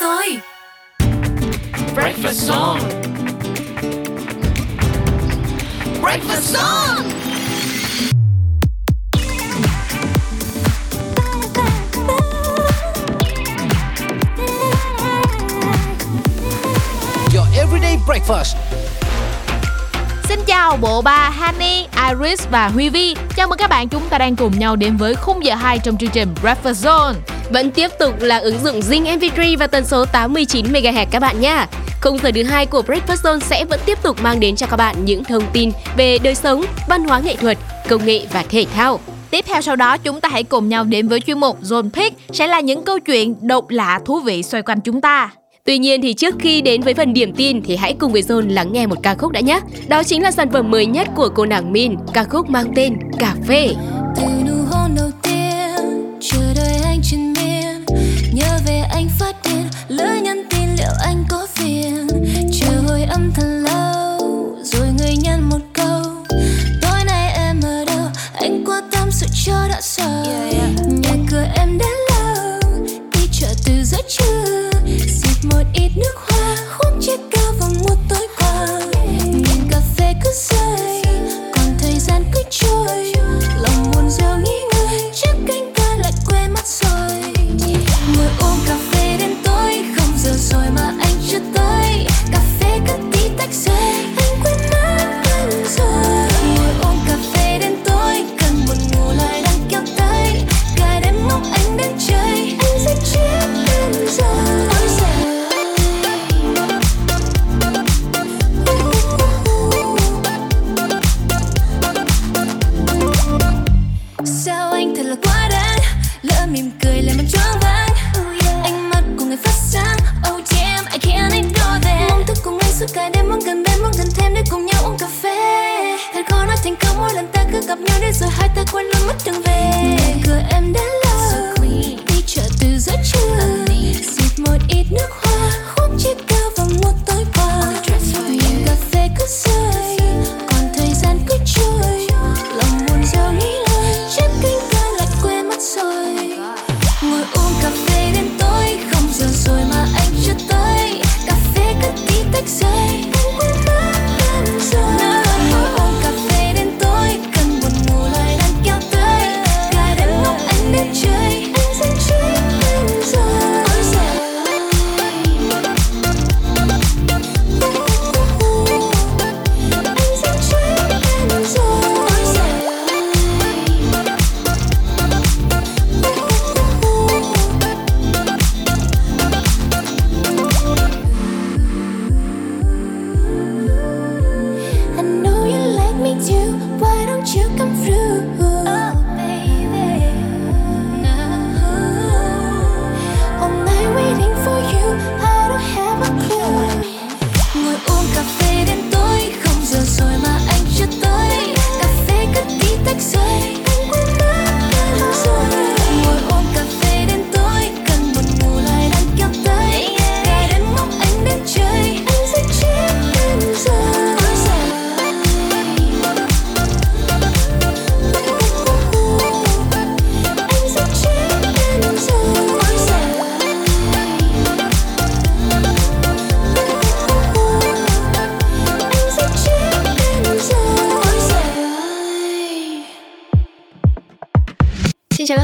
rồi Breakfast song. Breakfast song Your everyday breakfast. Xin chào bộ ba Hani, Iris và Huy Vi. Chào mừng các bạn chúng ta đang cùng nhau đến với khung giờ 2 trong chương trình Breakfast Zone. Vẫn tiếp tục là ứng dụng Zing MP3 và tần số 89 MHz các bạn nhé. Khung giờ thứ hai của Breakfast Zone sẽ vẫn tiếp tục mang đến cho các bạn những thông tin về đời sống, văn hóa nghệ thuật, công nghệ và thể thao. Tiếp theo sau đó chúng ta hãy cùng nhau đến với chuyên mục Zone Pick sẽ là những câu chuyện độc lạ thú vị xoay quanh chúng ta. Tuy nhiên thì trước khi đến với phần điểm tin thì hãy cùng với Zone lắng nghe một ca khúc đã nhé. Đó chính là sản phẩm mới nhất của cô nàng Min, ca khúc mang tên Cà phê. từ nụ hôn đầu tiên chờ đợi anh trên cho đã sợ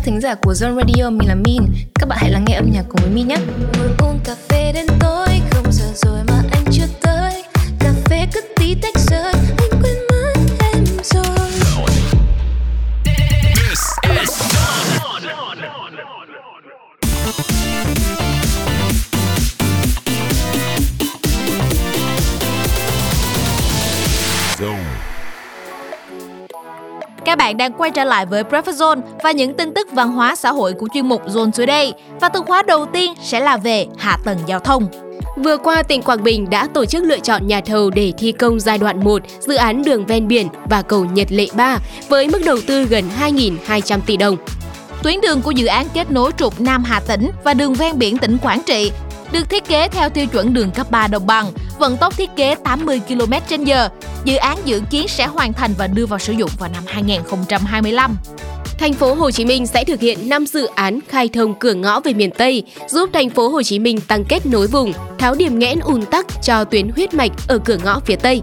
các thính giả của Zone Radio, mình là Min. Các bạn hãy lắng nghe âm nhạc cùng với Min nhé. Ngồi uống cà phê đến tối Không giờ rồi mà bạn đang quay trở lại với Breakfast Zone và những tin tức văn hóa xã hội của chuyên mục Zone Today. Và từ khóa đầu tiên sẽ là về hạ tầng giao thông. Vừa qua, tỉnh Quảng Bình đã tổ chức lựa chọn nhà thầu để thi công giai đoạn 1 dự án đường ven biển và cầu Nhật Lệ 3 với mức đầu tư gần 2.200 tỷ đồng. Tuyến đường của dự án kết nối trục Nam Hà Tĩnh và đường ven biển tỉnh Quảng Trị được thiết kế theo tiêu chuẩn đường cấp 3 đồng bằng, vận tốc thiết kế 80 km/h. Dự án dự kiến sẽ hoàn thành và đưa vào sử dụng vào năm 2025. thành phố Hồ Chí Minh sẽ thực hiện 5 dự án khai thông cửa ngõ về miền Tây, giúp thành phố Hồ Chí Minh tăng kết nối vùng, tháo điểm nghẽn ùn tắc cho tuyến huyết mạch ở cửa ngõ phía Tây.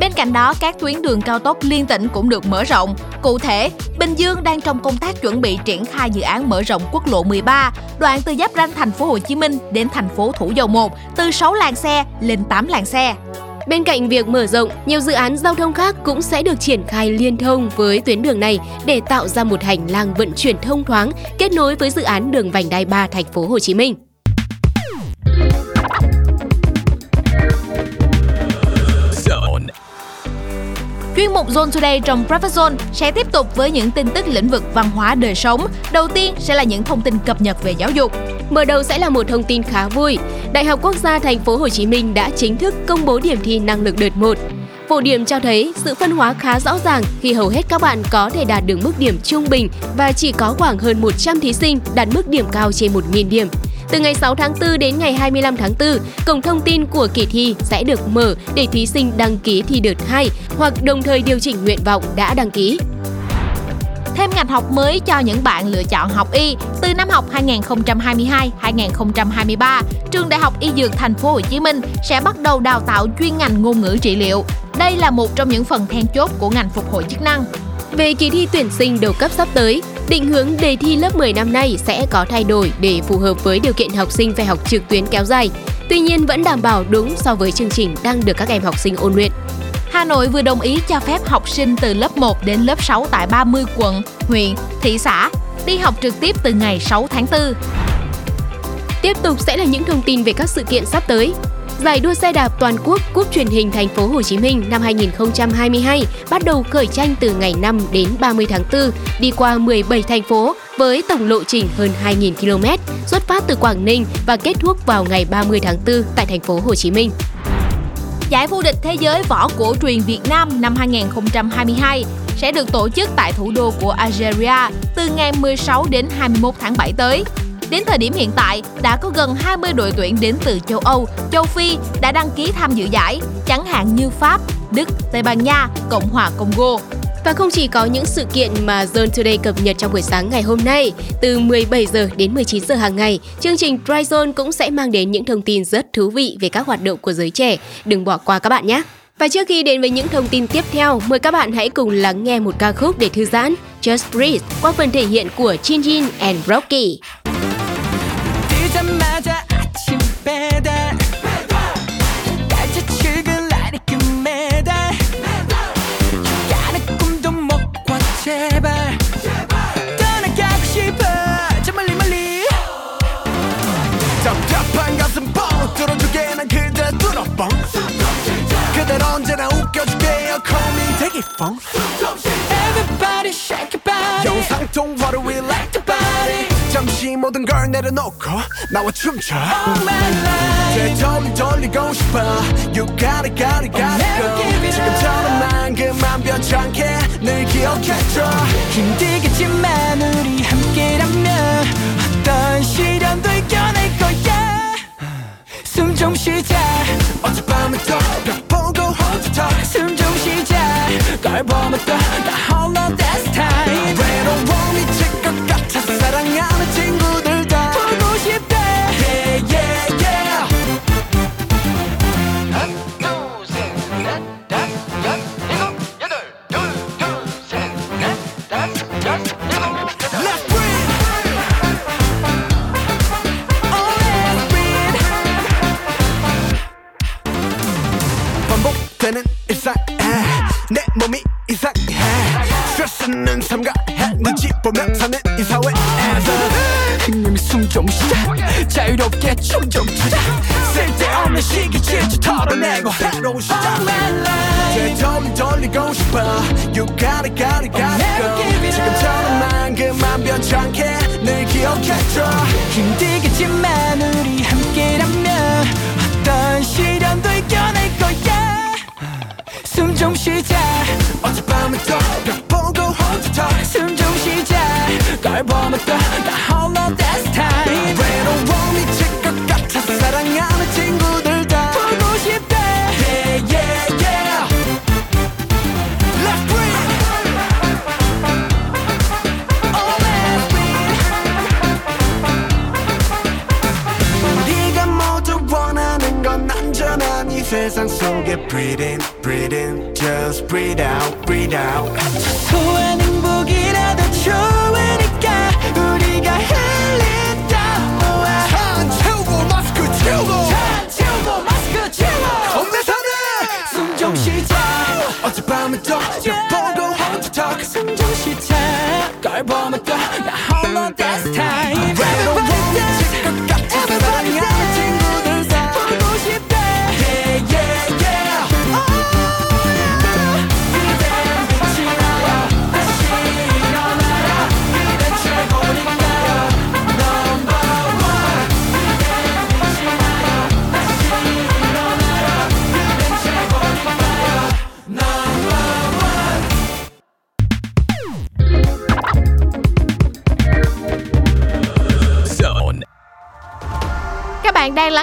Bên cạnh đó, các tuyến đường cao tốc liên tỉnh cũng được mở rộng. Cụ thể, Bình Dương đang trong công tác chuẩn bị triển khai dự án mở rộng quốc lộ 13, đoạn từ giáp ranh thành phố Hồ Chí Minh đến thành phố Thủ Dầu Một, từ 6 làn xe lên 8 làn xe. Bên cạnh việc mở rộng, nhiều dự án giao thông khác cũng sẽ được triển khai liên thông với tuyến đường này để tạo ra một hành lang vận chuyển thông thoáng kết nối với dự án đường vành đai 3 thành phố Hồ Chí Minh. Chuyên mục Zone Today trong Breakfast Zone sẽ tiếp tục với những tin tức lĩnh vực văn hóa đời sống. Đầu tiên sẽ là những thông tin cập nhật về giáo dục. Mở đầu sẽ là một thông tin khá vui. Đại học Quốc gia Thành phố Hồ Chí Minh đã chính thức công bố điểm thi năng lực đợt 1. Phổ điểm cho thấy sự phân hóa khá rõ ràng khi hầu hết các bạn có thể đạt được mức điểm trung bình và chỉ có khoảng hơn 100 thí sinh đạt mức điểm cao trên 1.000 điểm. Từ ngày 6 tháng 4 đến ngày 25 tháng 4, cổng thông tin của kỳ thi sẽ được mở để thí sinh đăng ký thi đợt 2 hoặc đồng thời điều chỉnh nguyện vọng đã đăng ký thêm ngành học mới cho những bạn lựa chọn học y từ năm học 2022-2023. Trường Đại học Y Dược Thành phố Hồ Chí Minh sẽ bắt đầu đào tạo chuyên ngành ngôn ngữ trị liệu. Đây là một trong những phần then chốt của ngành phục hồi chức năng. Về kỳ thi tuyển sinh đầu cấp sắp tới, định hướng đề thi lớp 10 năm nay sẽ có thay đổi để phù hợp với điều kiện học sinh phải học trực tuyến kéo dài. Tuy nhiên vẫn đảm bảo đúng so với chương trình đang được các em học sinh ôn luyện. Hà Nội vừa đồng ý cho phép học sinh từ lớp 1 đến lớp 6 tại 30 quận, huyện, thị xã đi học trực tiếp từ ngày 6 tháng 4. Tiếp tục sẽ là những thông tin về các sự kiện sắp tới. Giải đua xe đạp toàn quốc Cúp truyền hình thành phố Hồ Chí Minh năm 2022 bắt đầu khởi tranh từ ngày 5 đến 30 tháng 4, đi qua 17 thành phố với tổng lộ trình hơn 2.000 km, xuất phát từ Quảng Ninh và kết thúc vào ngày 30 tháng 4 tại thành phố Hồ Chí Minh. Giải vô địch thế giới võ cổ truyền Việt Nam năm 2022 sẽ được tổ chức tại thủ đô của Algeria từ ngày 16 đến 21 tháng 7 tới. Đến thời điểm hiện tại, đã có gần 20 đội tuyển đến từ châu Âu, châu Phi đã đăng ký tham dự giải, chẳng hạn như Pháp, Đức, Tây Ban Nha, Cộng hòa Congo. Và không chỉ có những sự kiện mà Zone Today cập nhật trong buổi sáng ngày hôm nay, từ 17 giờ đến 19 giờ hàng ngày, chương trình Dry Zone cũng sẽ mang đến những thông tin rất thú vị về các hoạt động của giới trẻ. Đừng bỏ qua các bạn nhé! Và trước khi đến với những thông tin tiếp theo, mời các bạn hãy cùng lắng nghe một ca khúc để thư giãn, Just Breathe, qua phần thể hiện của Chin Jin and Rocky. Take it from Everybody shake your body 영상 통화를 we like the body 잠시 모든 걸 내려놓고 나와 춤춰 All my life 되돌리 돌리고 싶어 You gotta gotta gotta go 지금처럼만 그만 변찮게 늘 기억해줘 힘들겠지만 우리 함께라면 어떤 시련도 숨 좀 쉬자. 어젯밤에 또 보고 혼자 숨좀 쉬자. 걸 보면 또나 홀로 that's time. 외로워 미 되는 일상에 내 몸이 이상해. 스트레스는 삼가해. 눈치 보며 사는 이 사회에서 힘님이 숨좀 쉬자 자유롭게 춤좀 추자. 쓸데없는 시기 질투 털어내고 새로운 시작 되돌리 돌리고 싶어. You gotta gotta gotta go 지금처럼만 그만 변찮게 늘 기억해줘. 힘들겠지만 우리 함께라면 어떤 시련도 이겨낼 거야 숨좀 쉬자. 어젯밤에 또벽 보고 혼자 숨좀 쉬자. 걸 보면 또나 홀로 that's time 세상 속에 breathe in breathe in just breathe out breathe out 소한 행복이라도 좋으니까 우리가 흘리다 모아 산 채우고 마스크 채우고 다 채우고 마스크 채워 건배사네 숨좀 쉬자 어젯밤에도 여보고 혼자 talk 숨좀 쉬자 걸 보면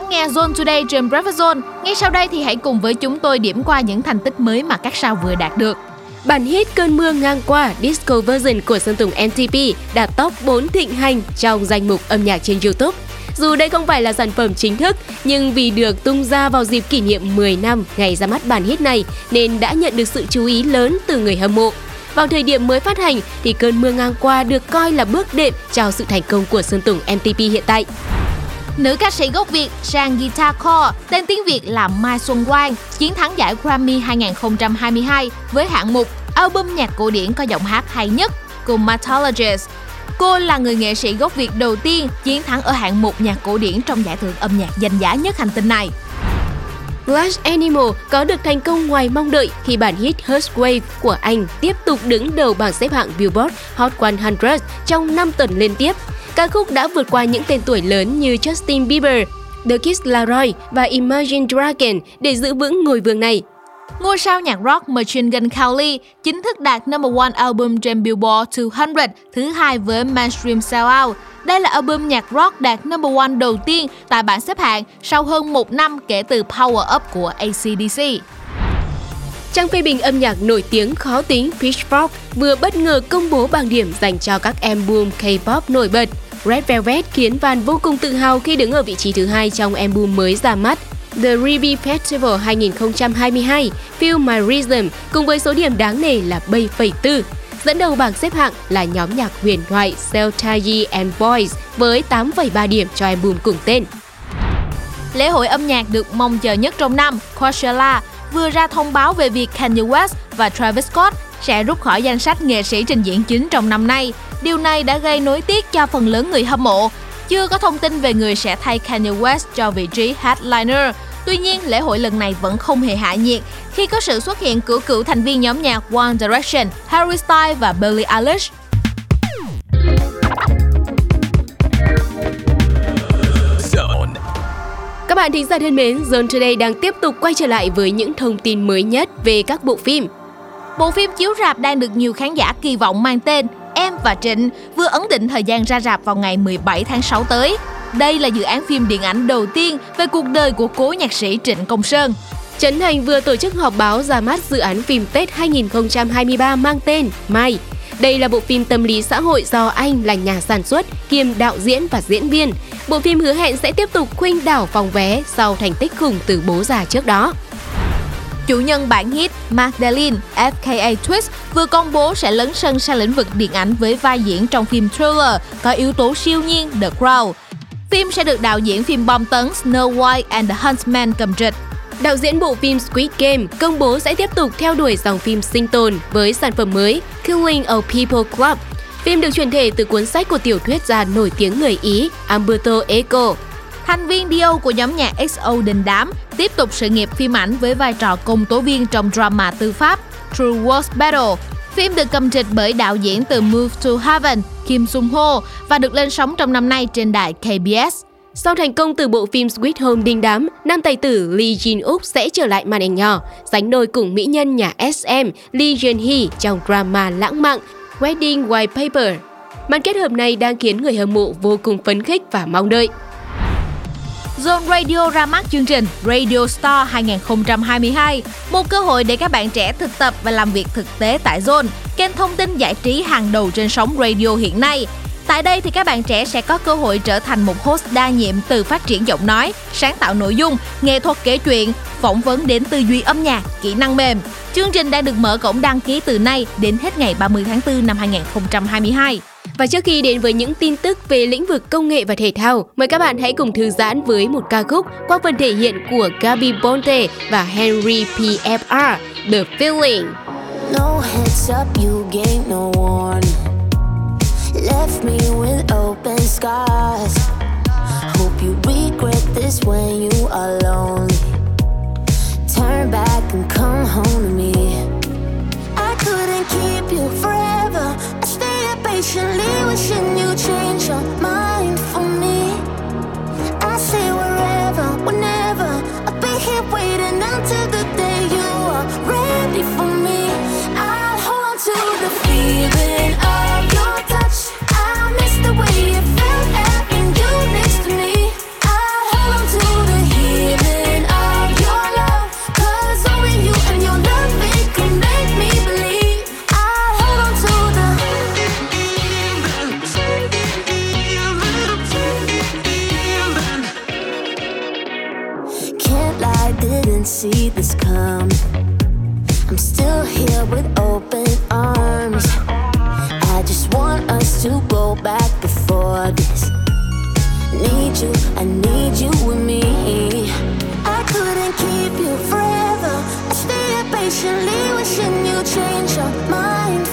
đang lắng nghe Zone Today trên Breakfast Zone. Ngay sau đây thì hãy cùng với chúng tôi điểm qua những thành tích mới mà các sao vừa đạt được. Bản hit Cơn mưa ngang qua disco version của Sơn Tùng MTP đạt top 4 thịnh hành trong danh mục âm nhạc trên YouTube. Dù đây không phải là sản phẩm chính thức, nhưng vì được tung ra vào dịp kỷ niệm 10 năm ngày ra mắt bản hit này nên đã nhận được sự chú ý lớn từ người hâm mộ. Vào thời điểm mới phát hành thì Cơn mưa ngang qua được coi là bước đệm chào sự thành công của Sơn Tùng MTP hiện tại. Nữ ca sĩ gốc Việt sang guitar core, tên tiếng Việt là Mai Xuân Quang, chiến thắng giải Grammy 2022 với hạng mục album nhạc cổ điển có giọng hát hay nhất cùng Mythologist. Cô là người nghệ sĩ gốc Việt đầu tiên chiến thắng ở hạng mục nhạc cổ điển trong giải thưởng âm nhạc danh giá nhất hành tinh này. Glass Animal có được thành công ngoài mong đợi khi bản hit Hush Wave của anh tiếp tục đứng đầu bảng xếp hạng Billboard Hot 100 trong 5 tuần liên tiếp. Ca khúc đã vượt qua những tên tuổi lớn như Justin Bieber, The Kids Laroi và Imagine Dragon để giữ vững ngôi vương này. Ngôi sao nhạc rock Machine Gun Kelly chính thức đạt number one album trên Billboard 200 thứ hai với Mainstream Sellout. Đây là album nhạc rock đạt number one đầu tiên tại bảng xếp hạng sau hơn một năm kể từ Power Up của ACDC. Trang phê bình âm nhạc nổi tiếng khó tính Pitchfork vừa bất ngờ công bố bảng điểm dành cho các album K-pop nổi bật. Red Velvet khiến fan vô cùng tự hào khi đứng ở vị trí thứ hai trong album mới ra mắt. The Ruby Festival 2022, Feel My Rhythm cùng với số điểm đáng nể là 7,4. Dẫn đầu bảng xếp hạng là nhóm nhạc huyền thoại Celtaji and Boys với 8,3 điểm cho album cùng tên. Lễ hội âm nhạc được mong chờ nhất trong năm, Coachella, vừa ra thông báo về việc Kanye West và Travis Scott sẽ rút khỏi danh sách nghệ sĩ trình diễn chính trong năm nay. Điều này đã gây nối tiếc cho phần lớn người hâm mộ. Chưa có thông tin về người sẽ thay Kanye West cho vị trí headliner. Tuy nhiên, lễ hội lần này vẫn không hề hạ nhiệt khi có sự xuất hiện của cựu thành viên nhóm nhạc One Direction, Harry Styles và Billie Eilish. Các bạn thính giả thân mến, Zone Today đang tiếp tục quay trở lại với những thông tin mới nhất về các bộ phim. Bộ phim chiếu rạp đang được nhiều khán giả kỳ vọng mang tên Em và Trịnh vừa ấn định thời gian ra rạp vào ngày 17 tháng 6 tới. Đây là dự án phim điện ảnh đầu tiên về cuộc đời của cố nhạc sĩ Trịnh Công Sơn. Trấn Thành vừa tổ chức họp báo ra mắt dự án phim Tết 2023 mang tên Mai. Đây là bộ phim tâm lý xã hội do anh là nhà sản xuất, kiêm đạo diễn và diễn viên. Bộ phim hứa hẹn sẽ tiếp tục khuynh đảo phòng vé sau thành tích khủng từ bố già trước đó. Chủ nhân bản hit Magdalene FKA Twist, vừa công bố sẽ lấn sân sang lĩnh vực điện ảnh với vai diễn trong phim thriller có yếu tố siêu nhiên The Crown. Phim sẽ được đạo diễn phim bom tấn Snow White and the Huntsman cầm trịch. Đạo diễn bộ phim Squid Game công bố sẽ tiếp tục theo đuổi dòng phim sinh tồn với sản phẩm mới Killing of People Club. Phim được chuyển thể từ cuốn sách của tiểu thuyết gia nổi tiếng người Ý Umberto Eco. Thành viên Dio của nhóm nhạc XO đình đám tiếp tục sự nghiệp phim ảnh với vai trò công tố viên trong drama tư pháp True Wars Battle. Phim được cầm trịch bởi đạo diễn từ Move to Heaven Kim Sung Ho và được lên sóng trong năm nay trên đài KBS. Sau thành công từ bộ phim Sweet Home đình đám, nam tài tử Lee Jin Uk sẽ trở lại màn ảnh nhỏ, sánh đôi cùng mỹ nhân nhà SM Lee Jun Hee trong drama lãng mạn Wedding White Paper. Màn kết hợp này đang khiến người hâm mộ vô cùng phấn khích và mong đợi. Zone Radio ra mắt chương trình Radio Star 2022, một cơ hội để các bạn trẻ thực tập và làm việc thực tế tại Zone, kênh thông tin giải trí hàng đầu trên sóng radio hiện nay. Tại đây thì các bạn trẻ sẽ có cơ hội trở thành một host đa nhiệm từ phát triển giọng nói, sáng tạo nội dung, nghệ thuật kể chuyện, phỏng vấn đến tư duy âm nhạc, kỹ năng mềm. Chương trình đang được mở cổng đăng ký từ nay đến hết ngày 30 tháng 4 năm 2022. Và trước khi đến với những tin tức về lĩnh vực công nghệ và thể thao, mời các bạn hãy cùng thư giãn với một ca khúc qua phần thể hiện của Gabi Bonte và Henry PFR, The Feeling. No heads up, you gave no warning. Left me with open scars. Hope you regret this when you are lonely. Turn back and come home to me. I couldn't keep you forever. I patiently wishing you change your mind for me. I say wherever, whenever. I'll be here waiting until the day you are ready for me. I'll hold the feeling Need you, with me. I couldn't keep you forever. I stayed patiently wishing you change your mind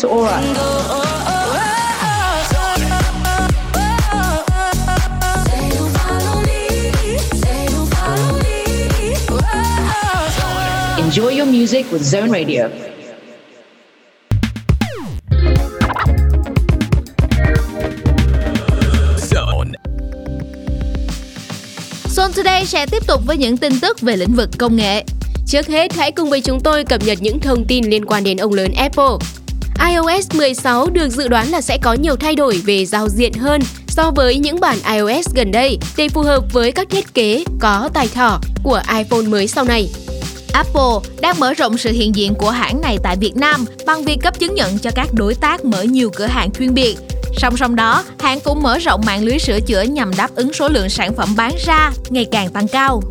it's Ora. Enjoy your music with Zone Radio. Zone. Zone Today sẽ tiếp tục với những tin tức về lĩnh vực công nghệ. Trước hết, hãy cùng với chúng tôi cập nhật những thông tin liên quan đến ông lớn Apple iOS 16 được dự đoán là sẽ có nhiều thay đổi về giao diện hơn so với những bản iOS gần đây để phù hợp với các thiết kế có tài thỏ của iPhone mới sau này. Apple đang mở rộng sự hiện diện của hãng này tại Việt Nam bằng việc cấp chứng nhận cho các đối tác mở nhiều cửa hàng chuyên biệt. Song song đó, hãng cũng mở rộng mạng lưới sửa chữa nhằm đáp ứng số lượng sản phẩm bán ra ngày càng tăng cao.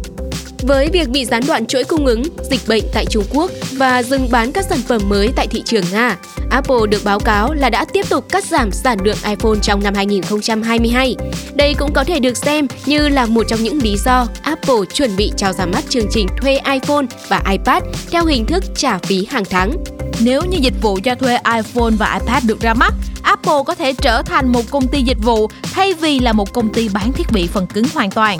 Với việc bị gián đoạn chuỗi cung ứng, dịch bệnh tại Trung Quốc và dừng bán các sản phẩm mới tại thị trường Nga, Apple được báo cáo là đã tiếp tục cắt giảm sản lượng iPhone trong năm 2022. Đây cũng có thể được xem như là một trong những lý do Apple chuẩn bị chào ra mắt chương trình thuê iPhone và iPad theo hình thức trả phí hàng tháng. Nếu như dịch vụ cho thuê iPhone và iPad được ra mắt, Apple có thể trở thành một công ty dịch vụ thay vì là một công ty bán thiết bị phần cứng hoàn toàn.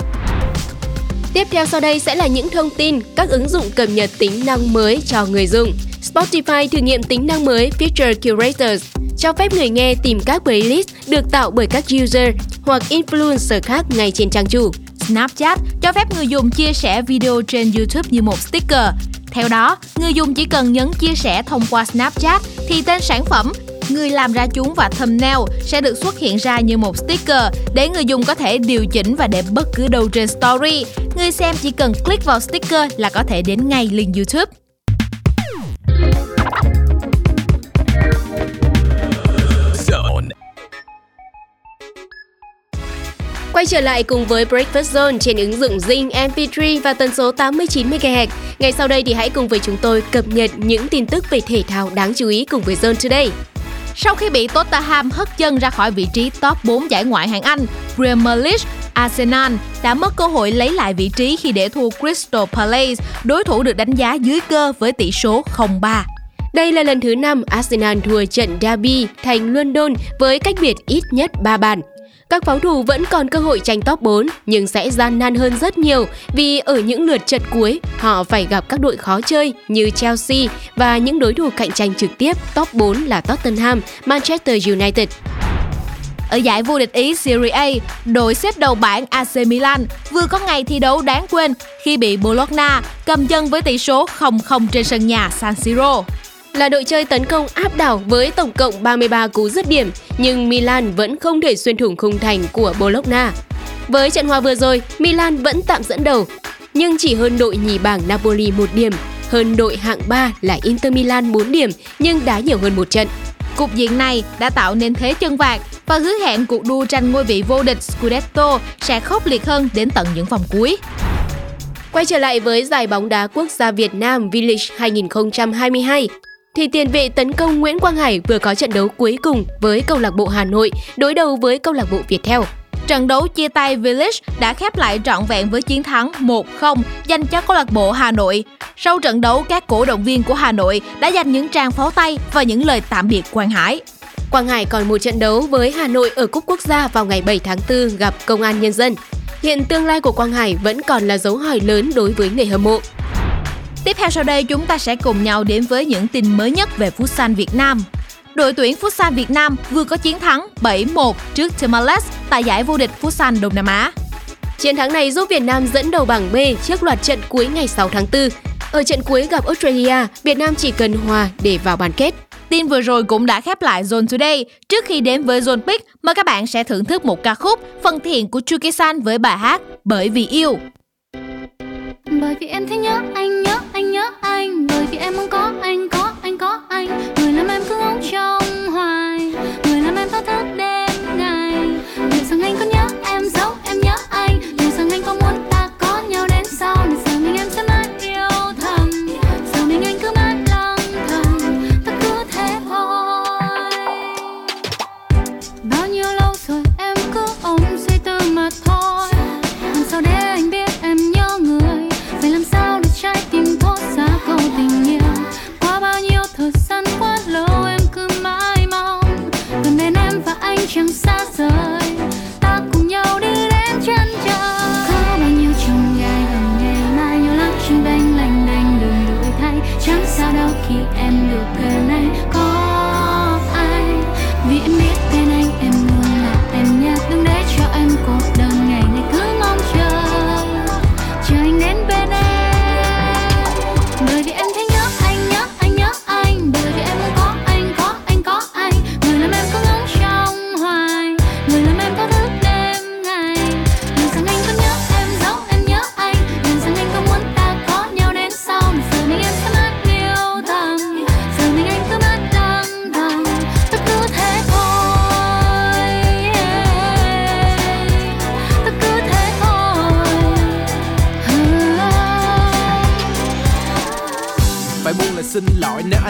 Tiếp theo sau đây sẽ là những thông tin các ứng dụng cập nhật tính năng mới cho người dùng. Spotify thử nghiệm tính năng mới Feature Curators, cho phép người nghe tìm các playlist được tạo bởi các user hoặc influencer khác ngay trên trang chủ. Snapchat cho phép người dùng chia sẻ video trên YouTube như một sticker. Theo đó, người dùng chỉ cần nhấn chia sẻ thông qua Snapchat thì tên sản phẩm người làm ra chúng và thumbnail sẽ được xuất hiện ra như một sticker để người dùng có thể điều chỉnh và để bất cứ đâu trên story. Người xem chỉ cần click vào sticker là có thể đến ngay link YouTube. Quay trở lại cùng với Breakfast Zone trên ứng dụng Zing MP3 và tần số 89 MHz. Ngay sau đây thì hãy cùng với chúng tôi cập nhật những tin tức về thể thao đáng chú ý cùng với Zone Today. Sau khi bị Tottenham hất chân ra khỏi vị trí top 4 giải ngoại hạng Anh, Premier League, Arsenal đã mất cơ hội lấy lại vị trí khi để thua Crystal Palace, đối thủ được đánh giá dưới cơ với tỷ số 0-3. Đây là lần thứ 5 Arsenal thua trận derby thành London với cách biệt ít nhất 3 bàn. Các pháo thủ vẫn còn cơ hội tranh top 4 nhưng sẽ gian nan hơn rất nhiều vì ở những lượt trận cuối họ phải gặp các đội khó chơi như Chelsea và những đối thủ cạnh tranh trực tiếp top 4 là Tottenham, Manchester United. Ở giải vô địch Ý Serie A, đội xếp đầu bảng AC Milan vừa có ngày thi đấu đáng quên khi bị Bologna cầm chân với tỷ số 0-0 trên sân nhà San Siro là đội chơi tấn công áp đảo với tổng cộng 33 cú dứt điểm, nhưng Milan vẫn không thể xuyên thủng khung thành của Bologna. Với trận hòa vừa rồi, Milan vẫn tạm dẫn đầu, nhưng chỉ hơn đội nhì bảng Napoli một điểm, hơn đội hạng 3 là Inter Milan 4 điểm nhưng đá nhiều hơn một trận. Cục diện này đã tạo nên thế chân vạc và hứa hẹn cuộc đua tranh ngôi vị vô địch Scudetto sẽ khốc liệt hơn đến tận những vòng cuối. Quay trở lại với giải bóng đá quốc gia Việt Nam V-League 2022, thì tiền vệ tấn công Nguyễn Quang Hải vừa có trận đấu cuối cùng với câu lạc bộ Hà Nội đối đầu với câu lạc bộ Viettel. Trận đấu chia tay Village đã khép lại trọn vẹn với chiến thắng 1-0 dành cho câu lạc bộ Hà Nội. Sau trận đấu, các cổ động viên của Hà Nội đã dành những tràng pháo tay và những lời tạm biệt Quang Hải. Quang Hải còn một trận đấu với Hà Nội ở Cúp Quốc gia vào ngày 7 tháng 4 gặp Công an Nhân dân. Hiện tương lai của Quang Hải vẫn còn là dấu hỏi lớn đối với người hâm mộ. Tiếp theo sau đây chúng ta sẽ cùng nhau đến với những tin mới nhất về Futsal Việt Nam. Đội tuyển Futsal Việt Nam vừa có chiến thắng 7-1 trước Timor-Leste tại giải vô địch Futsal Đông Nam Á. Chiến thắng này giúp Việt Nam dẫn đầu bảng B trước loạt trận cuối ngày 6 tháng 4. Ở trận cuối gặp Australia, Việt Nam chỉ cần hòa để vào bán kết. Tin vừa rồi cũng đã khép lại Zone Today. Trước khi đến với Zone Pick, mời các bạn sẽ thưởng thức một ca khúc phần thiện của Chuki San với bài hát Bởi vì yêu. Bởi vì em thấy nhớ anh nhớ anh nhớ anh. Bởi vì em muốn có anh có anh có anh. Người làm em cứ ngóng trông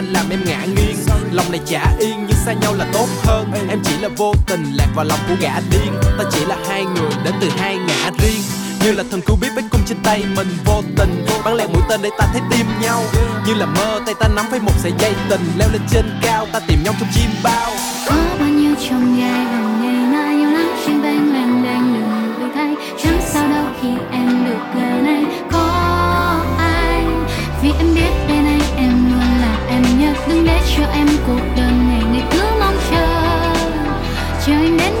anh làm em ngã nghiêng. Lòng này chả yên, nhưng xa nhau là tốt hơn. Em chỉ là vô tình lạc vào lòng của gã điên. Ta chỉ là hai người đến từ hai ngã riêng. Như là thần cứu biết vết cung trên tay mình vô tình. Bắn lẹ mũi tên để ta thấy tim nhau. Như là mơ, tay ta nắm với một sợi dây tình. Leo lên trên cao, ta tìm nhau trong chim bao. Có bao nhiêu trong gai hàng ngày để cho em cuộc đời này ngày cứ mong chờ. Chờ anh đến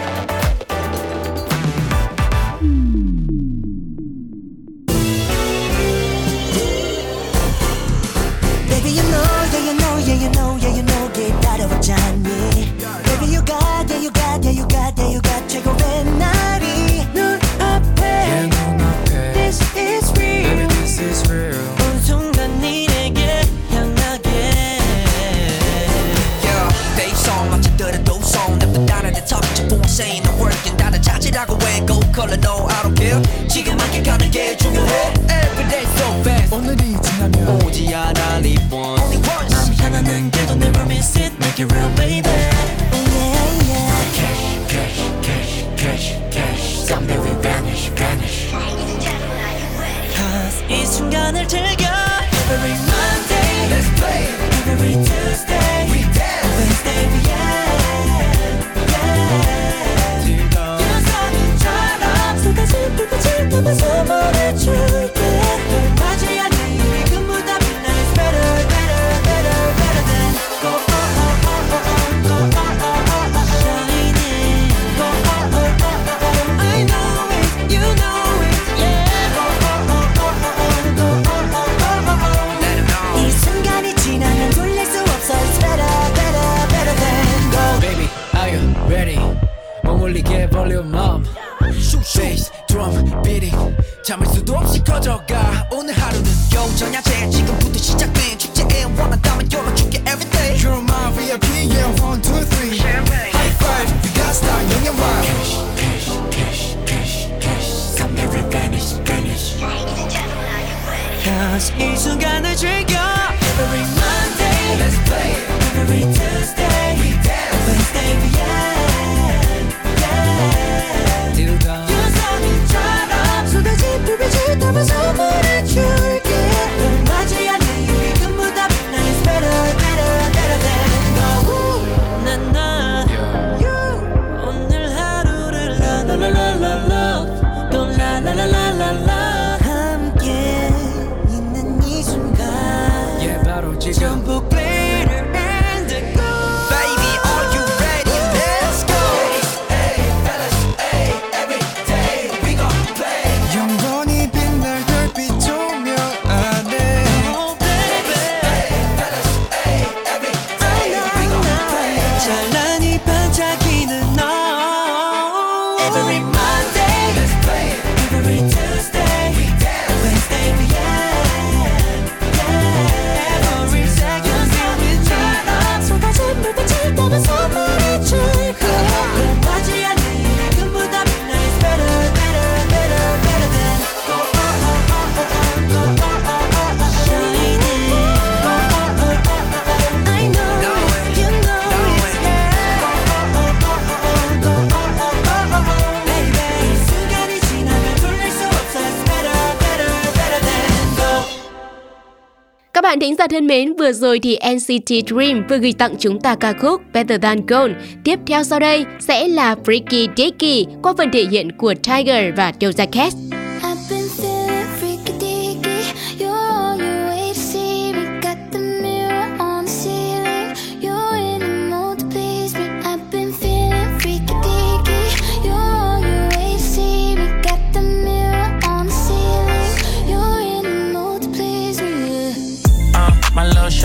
Rồi thì NCT Dream vừa gửi tặng chúng ta ca khúc Better Than Gold. Tiếp theo sau đây sẽ là Freaky Dicky qua phần thể hiện của Tiger và Doja Cat.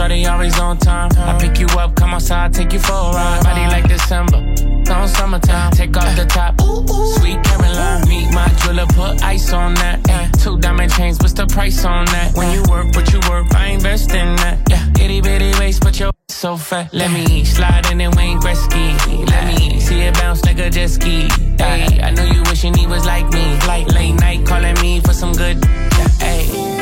Shorty always on time. I pick you up, come outside, take you for a ride. Body like December, on summertime. Take off the top, sweet Caroline. Meet my jeweler, put ice on that. Two diamond chains, what's the price on that? When you work, what you work, I invest in that. Yeah, itty bitty waist, but your so fat. Let me slide in and Wayne Gretzky. Let me see it bounce like a jet ski. Hey, I know you wishing he was like me. Like late night calling me for some good. Ay.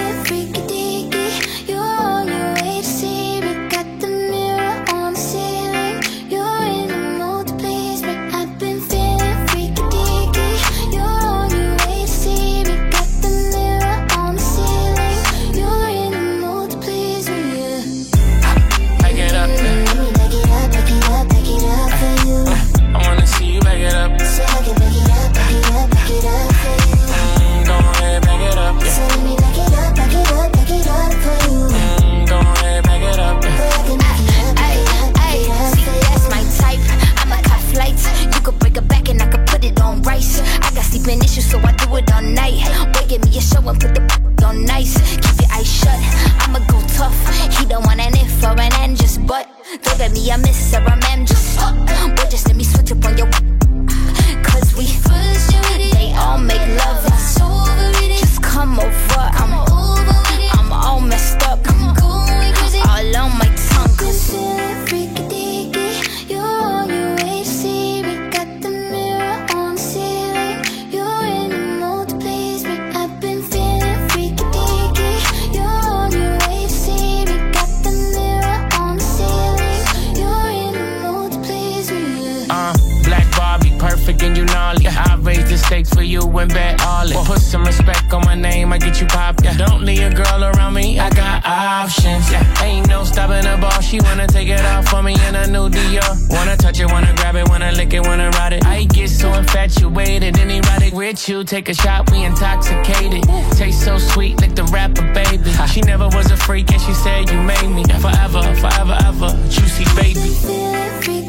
show and put the on nice. Keep your eyes shut. I'ma go tough. He don't want an if or an and just but. Don't get me a miss or a man just. Uh, just let me switch up on your. perfect and you gnarly. Yeah. I raise the stakes for you and bet all it. Well, put some respect on my name, I get you popped. Yeah. Don't leave a girl around me, I got options. Yeah. Ain't no stopping the ball, she wanna take it off for me in a new Dior. Wanna touch it, wanna grab it, wanna lick it, wanna ride it. I get so infatuated and erotic with you. Take a shot, we intoxicated. Taste so sweet, like the rapper, baby. She never was a freak and she said you made me. Forever, forever, ever, juicy baby.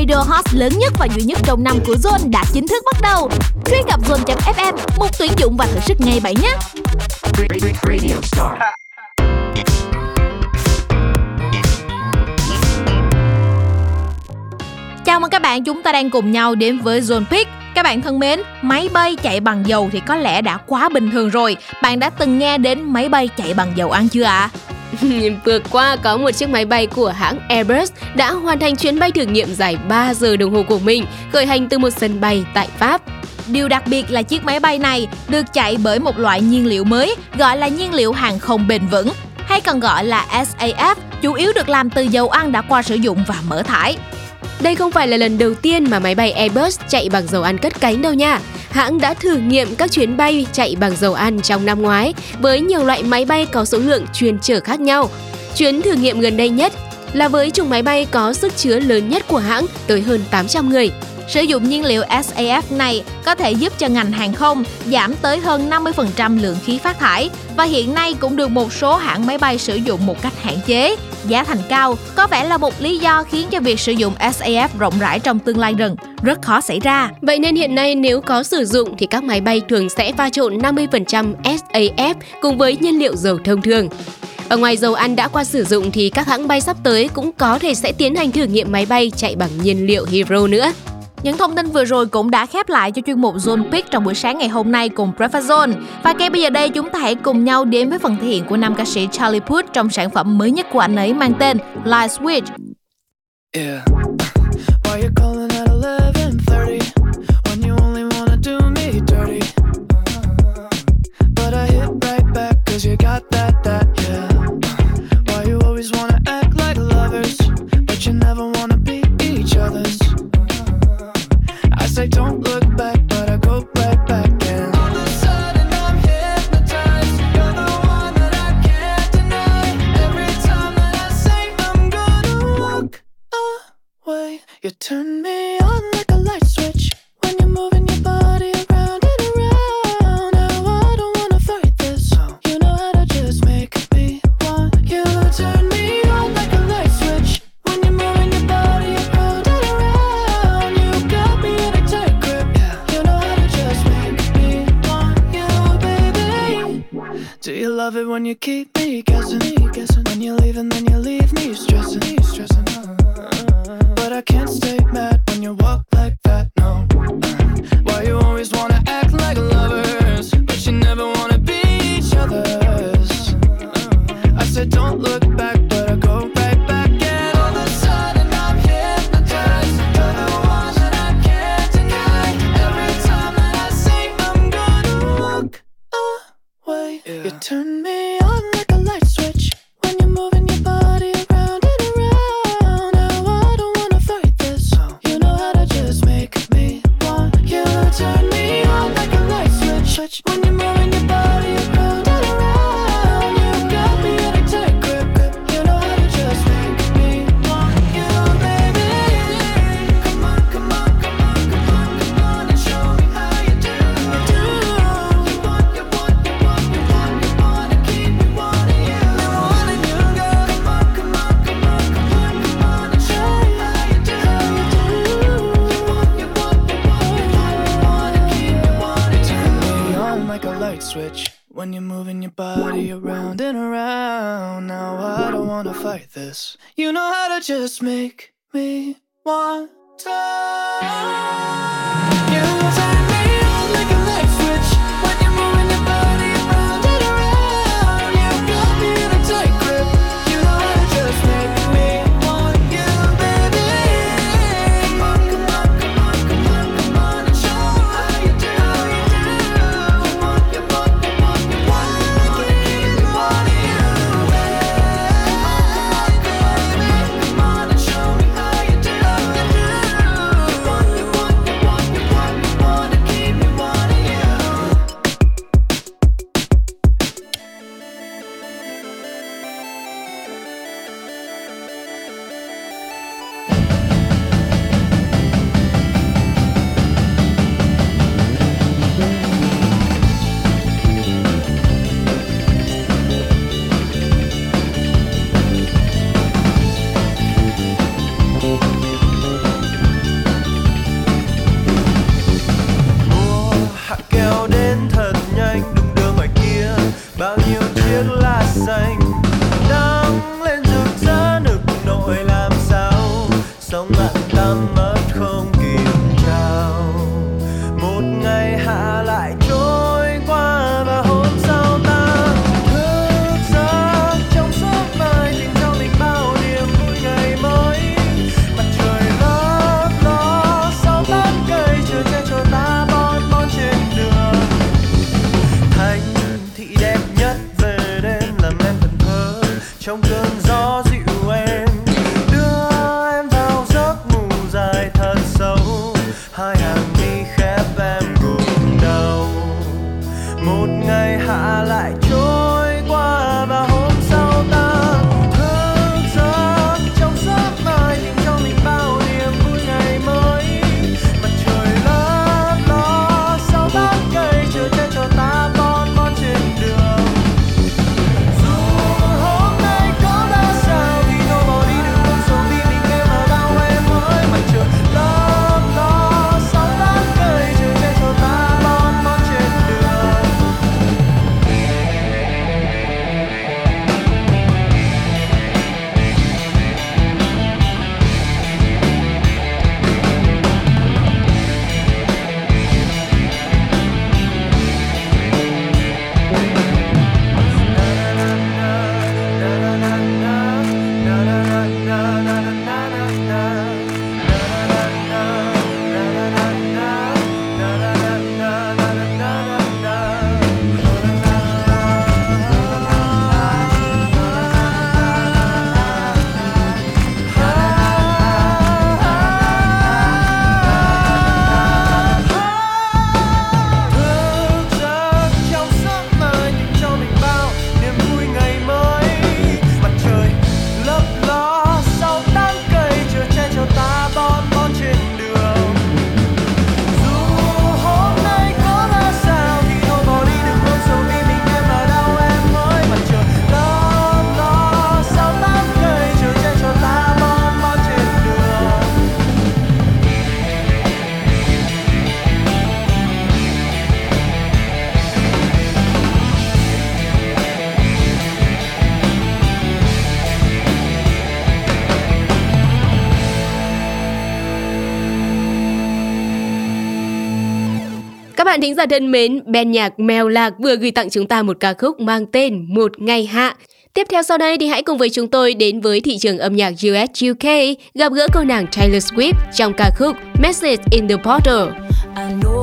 Radio Hot lớn nhất và duy nhất trong năm của Zone đã chính thức bắt đầu. Truy cập zone.fm, mục tuyển dụng và thử sức ngay bạn nhé. Radio Star. Chào mừng các bạn, chúng ta đang cùng nhau đến với Zone Pick. Các bạn thân mến, máy bay chạy bằng dầu thì có lẽ đã quá bình thường rồi. Bạn đã từng nghe đến máy bay chạy bằng dầu ăn chưa ạ? Vừa qua có một chiếc máy bay của hãng Airbus đã hoàn thành chuyến bay thử nghiệm dài 3 giờ đồng hồ của mình, khởi hành từ một sân bay tại Pháp. Điều đặc biệt là chiếc máy bay này được chạy bởi một loại nhiên liệu mới gọi là nhiên liệu hàng không bền vững hay còn gọi là SAF chủ yếu được làm từ dầu ăn đã qua sử dụng và mỡ thải. Đây không phải là lần đầu tiên mà máy bay Airbus chạy bằng dầu ăn cất cánh đâu nha. Hãng đã thử nghiệm các chuyến bay chạy bằng dầu ăn trong năm ngoái với nhiều loại máy bay có số lượng chuyên chở khác nhau. Chuyến thử nghiệm gần đây nhất là với chủng máy bay có sức chứa lớn nhất của hãng, tới hơn 800 người. Sử dụng nhiên liệu SAF này có thể giúp cho ngành hàng không giảm tới hơn 50% lượng khí phát thải và hiện nay cũng được một số hãng máy bay sử dụng một cách hạn chế. Giá thành cao có vẻ là một lý do khiến cho việc sử dụng SAF rộng rãi trong tương lai gần, rất khó xảy ra. Vậy nên hiện nay nếu có sử dụng thì các máy bay thường sẽ pha trộn 50% SAF cùng với nhiên liệu dầu thông thường. Ở ngoài dầu ăn đã qua sử dụng thì các hãng bay sắp tới cũng có thể sẽ tiến hành thử nghiệm máy bay chạy bằng nhiên liệu hydro nữa. Những thông tin vừa rồi cũng đã khép lại cho chuyên mục Zone Pick trong buổi sáng ngày hôm nay cùng Breakfast Zone. Và ngay bây giờ đây, chúng ta hãy cùng nhau đến với phần thể hiện của nam ca sĩ Charlie Puth trong sản phẩm mới nhất của anh ấy mang tên Light Switch. Yeah. Why you calling at 11:30 I say don't look back, but I go right back and all of a sudden I'm hypnotized. You're the one that I can't deny. Every time that I say I'm gonna walk away, you turn me you keep me guessing? bạn thính giả thân mến, ben nhạc Mèo Lạc vừa gửi tặng chúng ta một ca khúc mang tên Một Ngày Hạ. Tiếp theo sau đây thì hãy cùng với chúng tôi đến với thị trường âm nhạc US UK gặp gỡ cô nàng Taylor Swift trong ca khúc Message in the Bottle. I know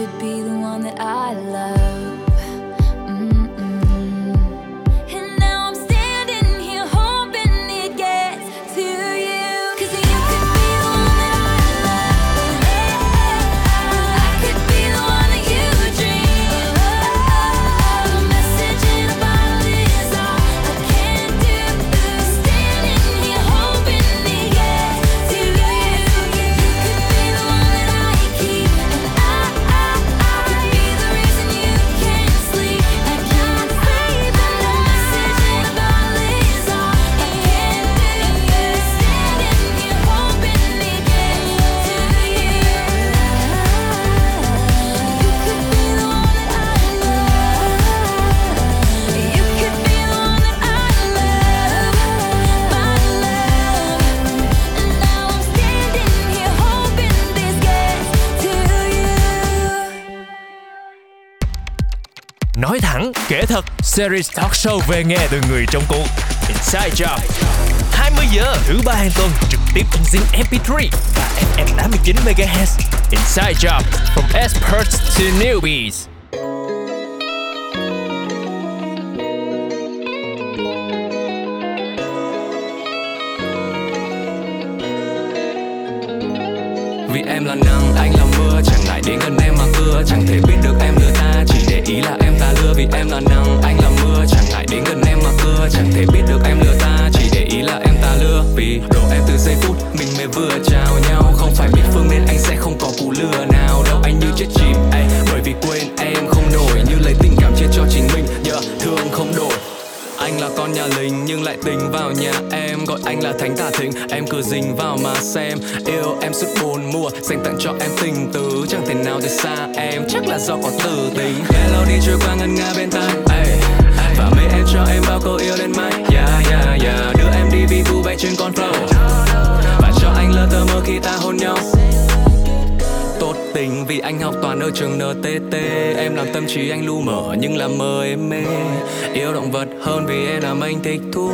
could be the one that I love. series talk show về nghề từ người trong cuộc Inside Job 20 giờ, thứ ba hàng tuần, trực tiếp trên Zing MP3 và FM 89 MHz. Inside Job from experts to newbies. lại tính vào nhà em. Gọi anh là thánh tả thính. Em cứ dính vào mà xem. Yêu em suốt bốn mùa dành tặng cho em tình tứ. Chẳng thể nào để xa em. Chắc là do có từ tính. Đi trôi qua ngân nga bên tai hey, và mê em cho em bao câu yêu lên mai yeah yeah yeah. Đưa em đi vì vu bay trên con flow. Và cho anh lơ tơ mơ khi ta hôn nhau tình vì anh học toàn ở trường NTT Em làm tâm trí anh lu mở nhưng làm mơ em mê. Yêu động vật hơn vì em làm anh thích thú.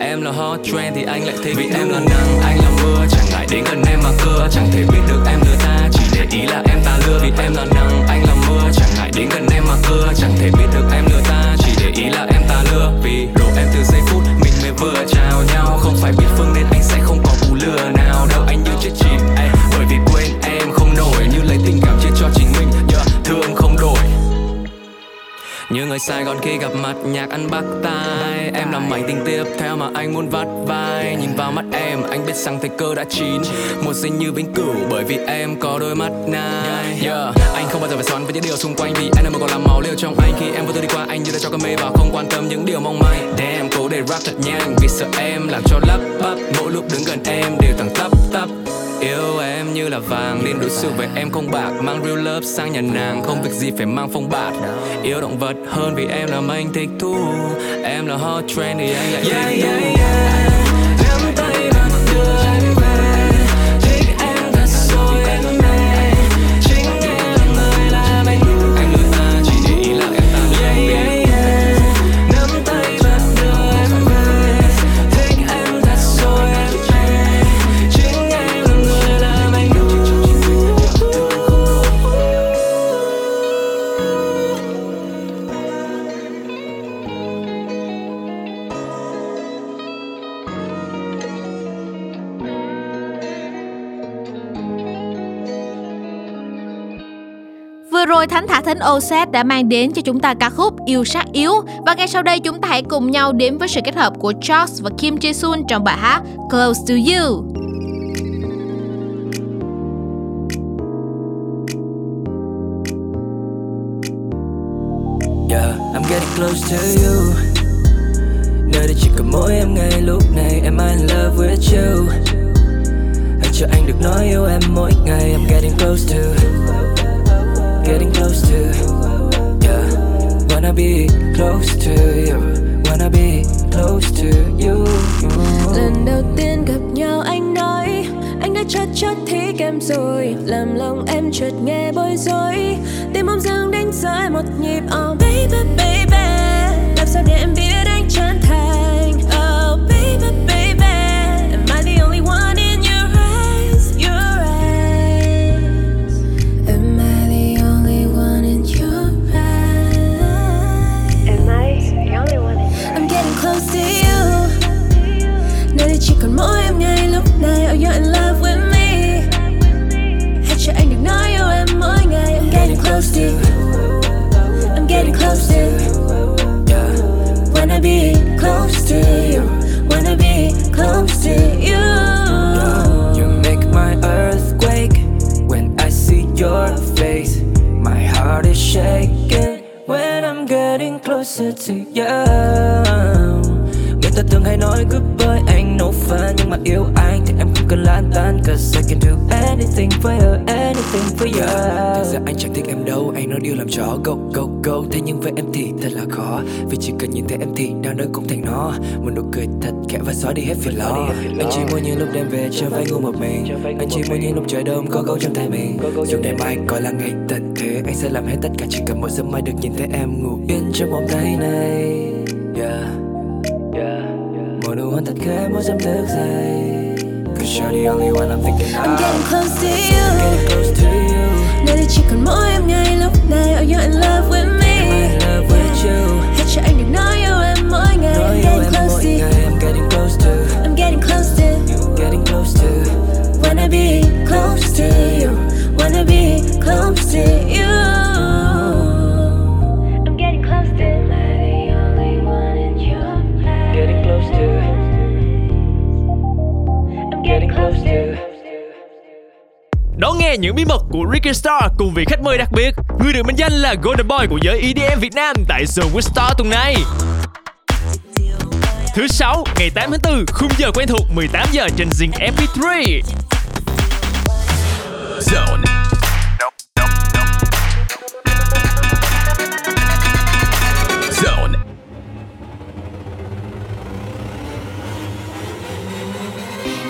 Em là hot trend thì anh lại thích Vì em là nắng, anh là mưa Chẳng ngại đến gần em mà cưa. Chẳng thể biết được em lừa ta Chỉ để ý là em ta lừa. Vì em là nắng, anh là mưa Chẳng ngại đến gần em mà cưa. Chẳng thể biết được em lừa ta Chỉ để ý là em ta lừa. Vì đồ em từ giây phút mình mới vừa chào nhau. Không phải biết phương nên anh sẽ không có cú lừa. Nào đâu Anh như chết chìm tình cảm chia cho chính mình. Yeah, Thương không đổi. Như người Sài Gòn khi gặp mặt nhạc ăn bắt tai. Em làm mảnh tình tiếp theo mà anh muốn vắt vai. Nhìn vào mắt em anh biết rằng thời cơ đã chín. Một sinh như vĩnh cửu bởi vì em có đôi mắt nai yeah. Anh không bao giờ phải xoắn với những điều xung quanh Vì em còn làm máu liều trong anh. Khi em vô tư đi qua anh như đã cho cơn mê vào Không quan tâm những điều mong manh. Damn cố để rap thật nhanh Vì sợ em làm cho lắp bắp. Mỗi lúc đứng gần em đều thẳng tắp tắp. Yêu em như là vàng nên đối xử với em không bạc. Mang real love sang nhà nàng không việc gì phải mang phong bạt. Yêu động vật hơn vì em làm anh thích thú. Em là hot trend thì anh lại thích yeah, yeah, yeah. Rồi Thánh Thả Thính Oset đã mang đến cho chúng ta ca khúc Yêu sắc Yếu. Và ngay sau đây chúng ta hãy cùng nhau đến với sự kết hợp của Charles và Kim Jae Sun trong bài hát Close to You. Yeah, I'm getting close to you. Nơi đây chỉ cần mỗi em ngay lúc này Am I in love with you. Hãy cho anh được nói yêu em mỗi ngày I'm getting close to Getting close to Yeah, wanna be close to you Wanna be close to you. Lần đầu tiên gặp nhau anh nói Anh đã chót chót thích em rồi. Làm lòng em chợt nghe bối rối Tim mong rằng đánh rơi một nhịp. Oh baby baby Làm sao để em biết anh chân thành? To you You make my earthquake when I see your face. My heart is shaking when I'm getting closer to you. Ta thường hay nói goodbye anh no fan nhưng mà yêu anh thì em không cần lan tan Cause I can do anything for you, anything for you. Thực ra anh chẳng thích em đâu, anh nói điều làm chó go go go. Thế nhưng với em thì thật là khó, vì chỉ cần nhìn thấy em thì nào nơi cũng thành nó. Một nụ cười thật khẽ và xóa đi hết phiền lo. Anh chỉ muốn những lúc đêm về chưa phải ngủ một mình. Anh chỉ muốn những lúc trời đông có gấu trong tay mình. Dù ngày mai coi là ngày tận thế, anh sẽ làm hết tất cả chỉ cần mỗi sớm mai được nhìn thấy em ngủ yên trong vòng tay này. Thật khẽ mỗi giấc thức dậy. Cause you're the only one I'm thinking I'm of. getting close to you Getting close to you. Nơi đây chỉ còn mỗi em ngay lúc này Oh you're in love with me In love with you. Hãy cho anh được nói yêu em mỗi ngày Nói I'm getting close to you. I'm getting close to. I'm getting close to Getting close to. Wanna be close to you Wanna be close to you nghe những bí mật của Ricky Star cùng vị khách mời đặc biệt, người được mệnh danh là Golden Boy của giới EDM Việt Nam tại Zone with Star tuần này. Thứ sáu, ngày 8 tháng 4, khung giờ quen thuộc 18 giờ trên Zing MP3. Zone.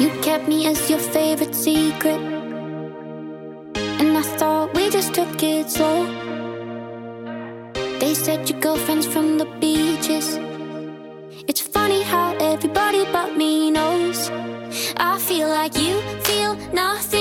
You kept me as your favorite secret. They said your girlfriend's from the beaches. It's funny how everybody but me knows. I feel like you feel nothing,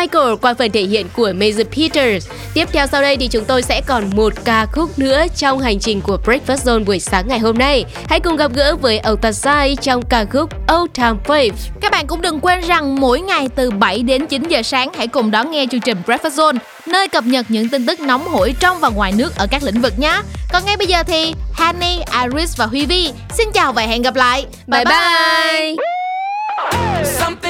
Cycle qua phần thể hiện của Mason Peters. Tiếp theo sau đây thì chúng tôi sẽ còn một ca khúc nữa trong hành trình của Breakfast Zone buổi sáng ngày hôm nay. Hãy cùng gặp gỡ với Altasai trong ca khúc Old Town Faith. Các bạn cũng đừng quên rằng mỗi ngày từ 7 đến 9 giờ sáng hãy cùng đón nghe chương trình Breakfast Zone, nơi cập nhật những tin tức nóng hổi trong và ngoài nước ở các lĩnh vực nhé. Còn ngay bây giờ thì Hanny, Iris và Huy Vi xin chào và hẹn gặp lại. Bye bye. Things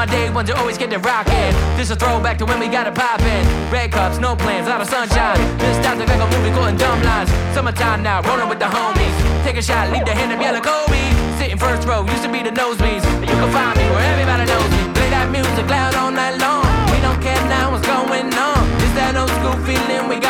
my day ones, you always get it rockin'. This a throwback to when we got it poppin'. Red cups, no plans, lot of sunshine. This time like a movie quoting dumb lines. Summertime now, rolling with the homies. Take a shot, leave the hand of yellow Kobe. Sitting first row, used to be the nosebleeds. You can find me where everybody knows me. Play that music loud all night long. We don't care now what's going on. It's that old school feeling we got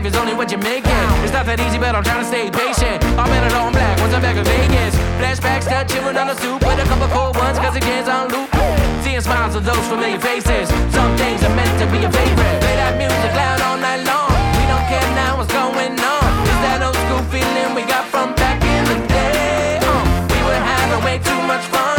life is only what you make it. It's not that easy, but I'm trying to stay patient. I bet it on black once I'm back in Vegas. Flashbacks, start chilling on the soup with a couple cold ones, cause it gets on loop. Seeing smiles of those familiar faces. Some things are meant to be a favorite. Play that music loud all night long. We don't care now what's going on. It's that old school feeling we got from back in the day. Uh, we were having way too much fun.